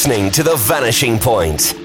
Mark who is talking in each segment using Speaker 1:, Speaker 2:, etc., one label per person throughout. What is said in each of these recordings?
Speaker 1: listening to The Vanishing Point.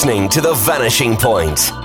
Speaker 1: Listening to The Vanishing Point.